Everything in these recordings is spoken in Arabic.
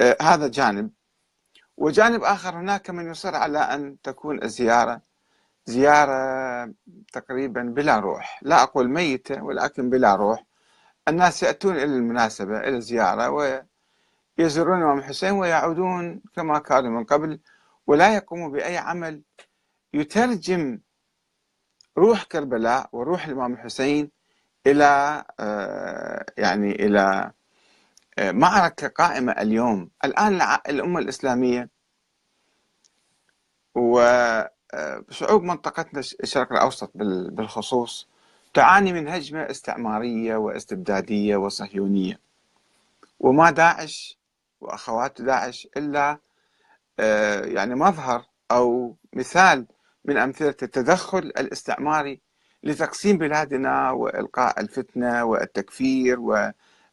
آه، هذا جانب. وجانب آخر هناك من يصر على أن تكون الزيارة زيارة تقريبا بلا روح. لا أقول ميتة ولكن بلا روح. الناس يأتون إلى المناسبة إلى الزيارة ويزورون الإمام الحسين ويعودون كما كانوا من قبل ولا يقوموا بأي عمل يترجم روح كربلاء وروح الإمام الحسين إلى آه، يعني إلى معركة قائمة اليوم. الآن الأمة الإسلامية وشعوب منطقتنا الشرق الأوسط بالخصوص تعاني من هجمة استعمارية واستبدادية وصهيونية. وما داعش وأخوات داعش إلا آه، يعني مظهر أو مثال من أمثلة التدخل الاستعماري لتقسيم بلادنا وإلقاء الفتنة والتكفير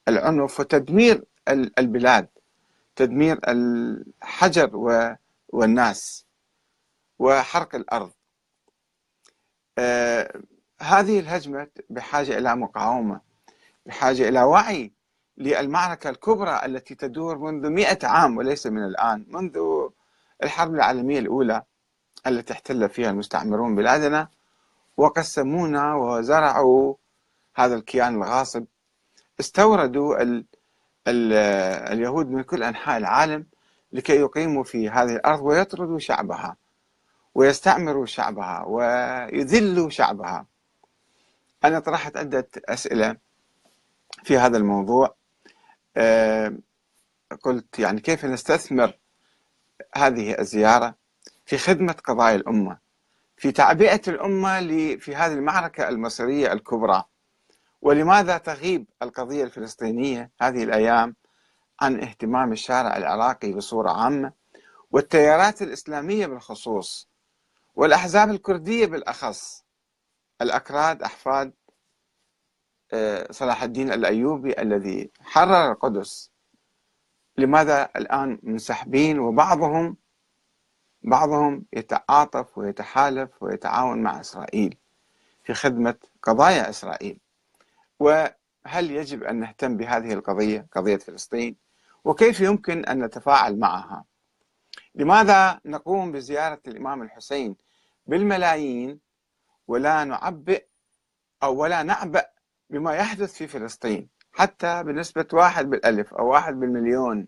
والعنف وتدمير البلاد تدمير الحجر والناس وحرق الأرض. آه هذه الهجمة بحاجة إلى مقاومة بحاجة إلى وعي للمعركة الكبرى التي تدور منذ مئة عام وليس من الآن منذ الحرب العالمية الأولى التي احتل فيها المستعمرون بلادنا وقسمونا وزرعوا هذا الكيان الغاصب استوردوا ال ال اليهود من كل أنحاء العالم لكي يقيموا في هذه الأرض ويطردوا شعبها ويستعمروا شعبها ويذلوا شعبها. أنا طرحت عدة أسئلة في هذا الموضوع. آه، قلت يعني كيف نستثمر هذه الزيارة في خدمة قضايا الأمة في تعبئة الأمة في هذه المعركة المصيرية الكبرى. ولماذا تغيب القضية الفلسطينية هذه الأيام عن اهتمام الشارع العراقي بصورة عامة والتيارات الإسلامية بالخصوص والأحزاب الكردية بالأخص؟ الأكراد أحفاد آه، صلاح الدين الأيوبي الذي حرر القدس. لماذا الآن منسحبين وبعضهم بعضهم يتعاطف ويتحالف ويتعاون مع إسرائيل في خدمة قضايا إسرائيل؟ وهل يجب أن نهتم بهذه القضية قضية فلسطين؟ وكيف يمكن أن نتفاعل معها؟ لماذا نقوم بزيارة الإمام الحسين بالملايين ولا نعبئ أو ولا نعبأ بما يحدث في فلسطين؟ حتى بنسبة واحد بالألف أو واحد بالمليون